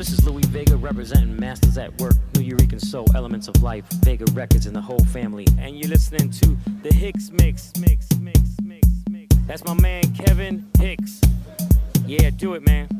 This is Louie Vega representing Masters at Work, Nuyorican Soul, Elements of Life, Vega Records, and the whole family. And you're listening to the HixMix, Mix, Mix, Mix, Mix. That's my man Kevin Hicks. Yeah, do it, man.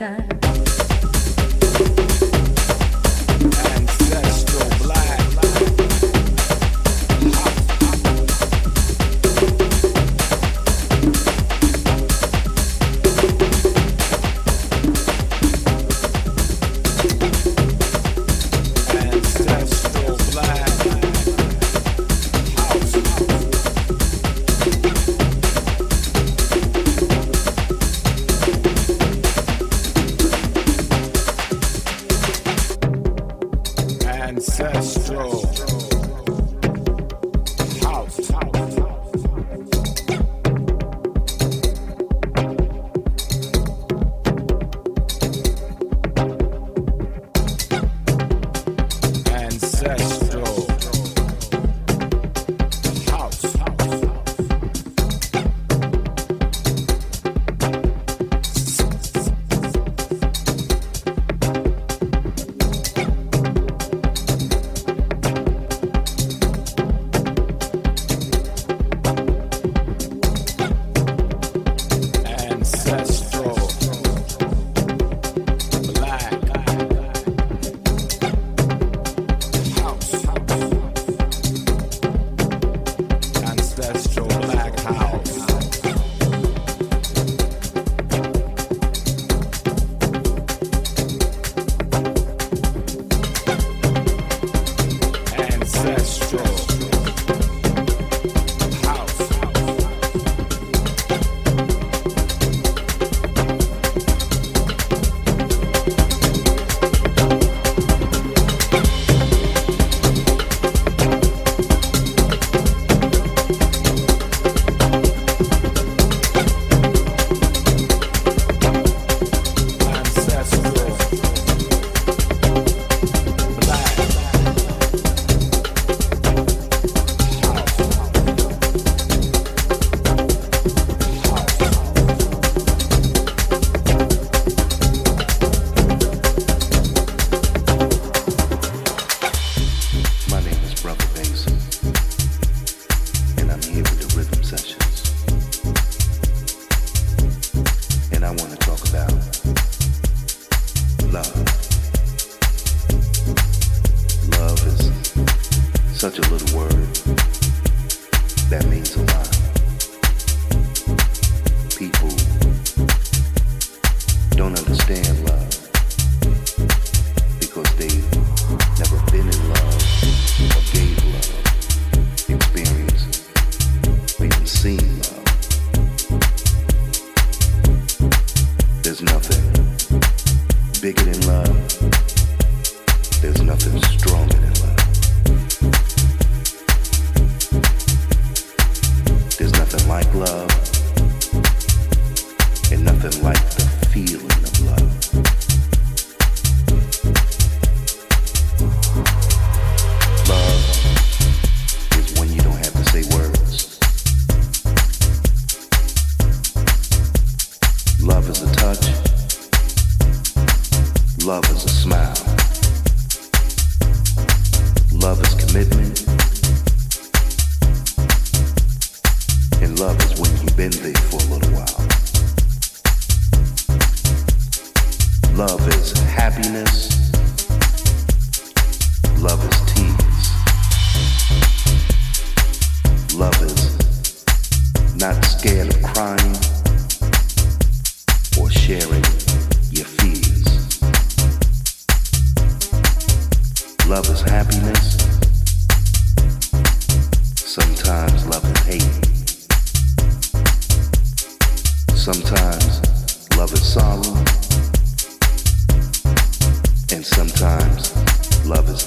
time.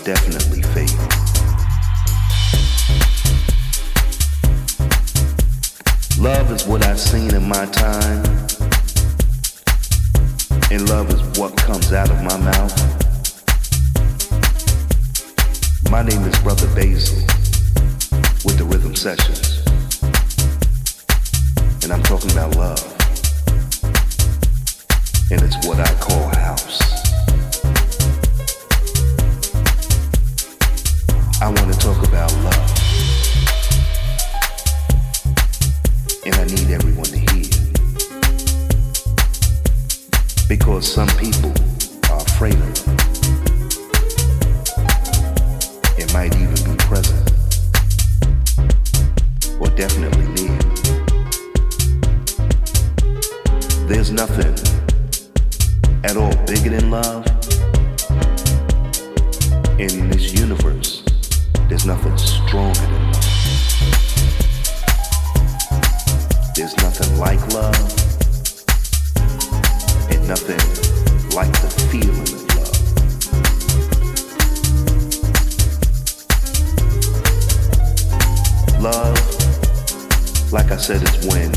definitely faith. Love is what I've seen in my time, and love is what comes out of my mouth. My name is Brother Basil with the Rhythm Sessions, and I'm talking about love, and it's what I call house. I want to talk about love. And I need everyone to hear. Because some people are afraid of it. It might even be present. Or definitely near. There's nothing at all bigger than love There's nothing stronger. There's nothing like love, and nothing like the feeling of love. Love, like I said, is when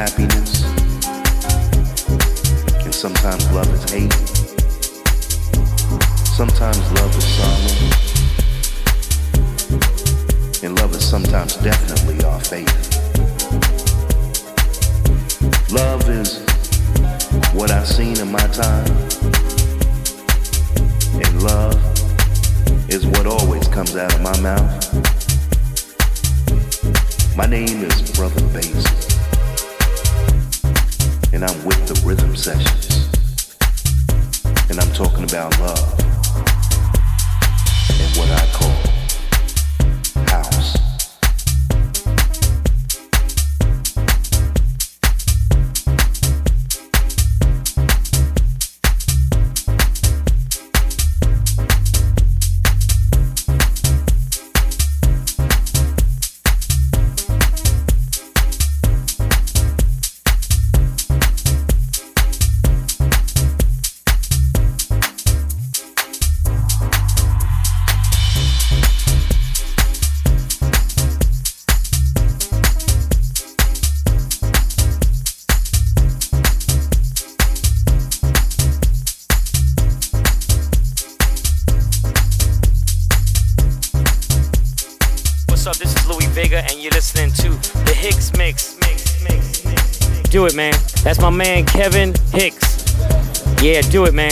happiness, and sometimes love is hate. Sometimes love is sorrow, and love is sometimes definitely our fate. Love is what I've seen in my time, and love is what always comes out of my mouth. My name is Brother Bass and I'm with the rhythm sessions. And I'm talking about love and what I my man Kevin Hicks. Yeah, do it, man.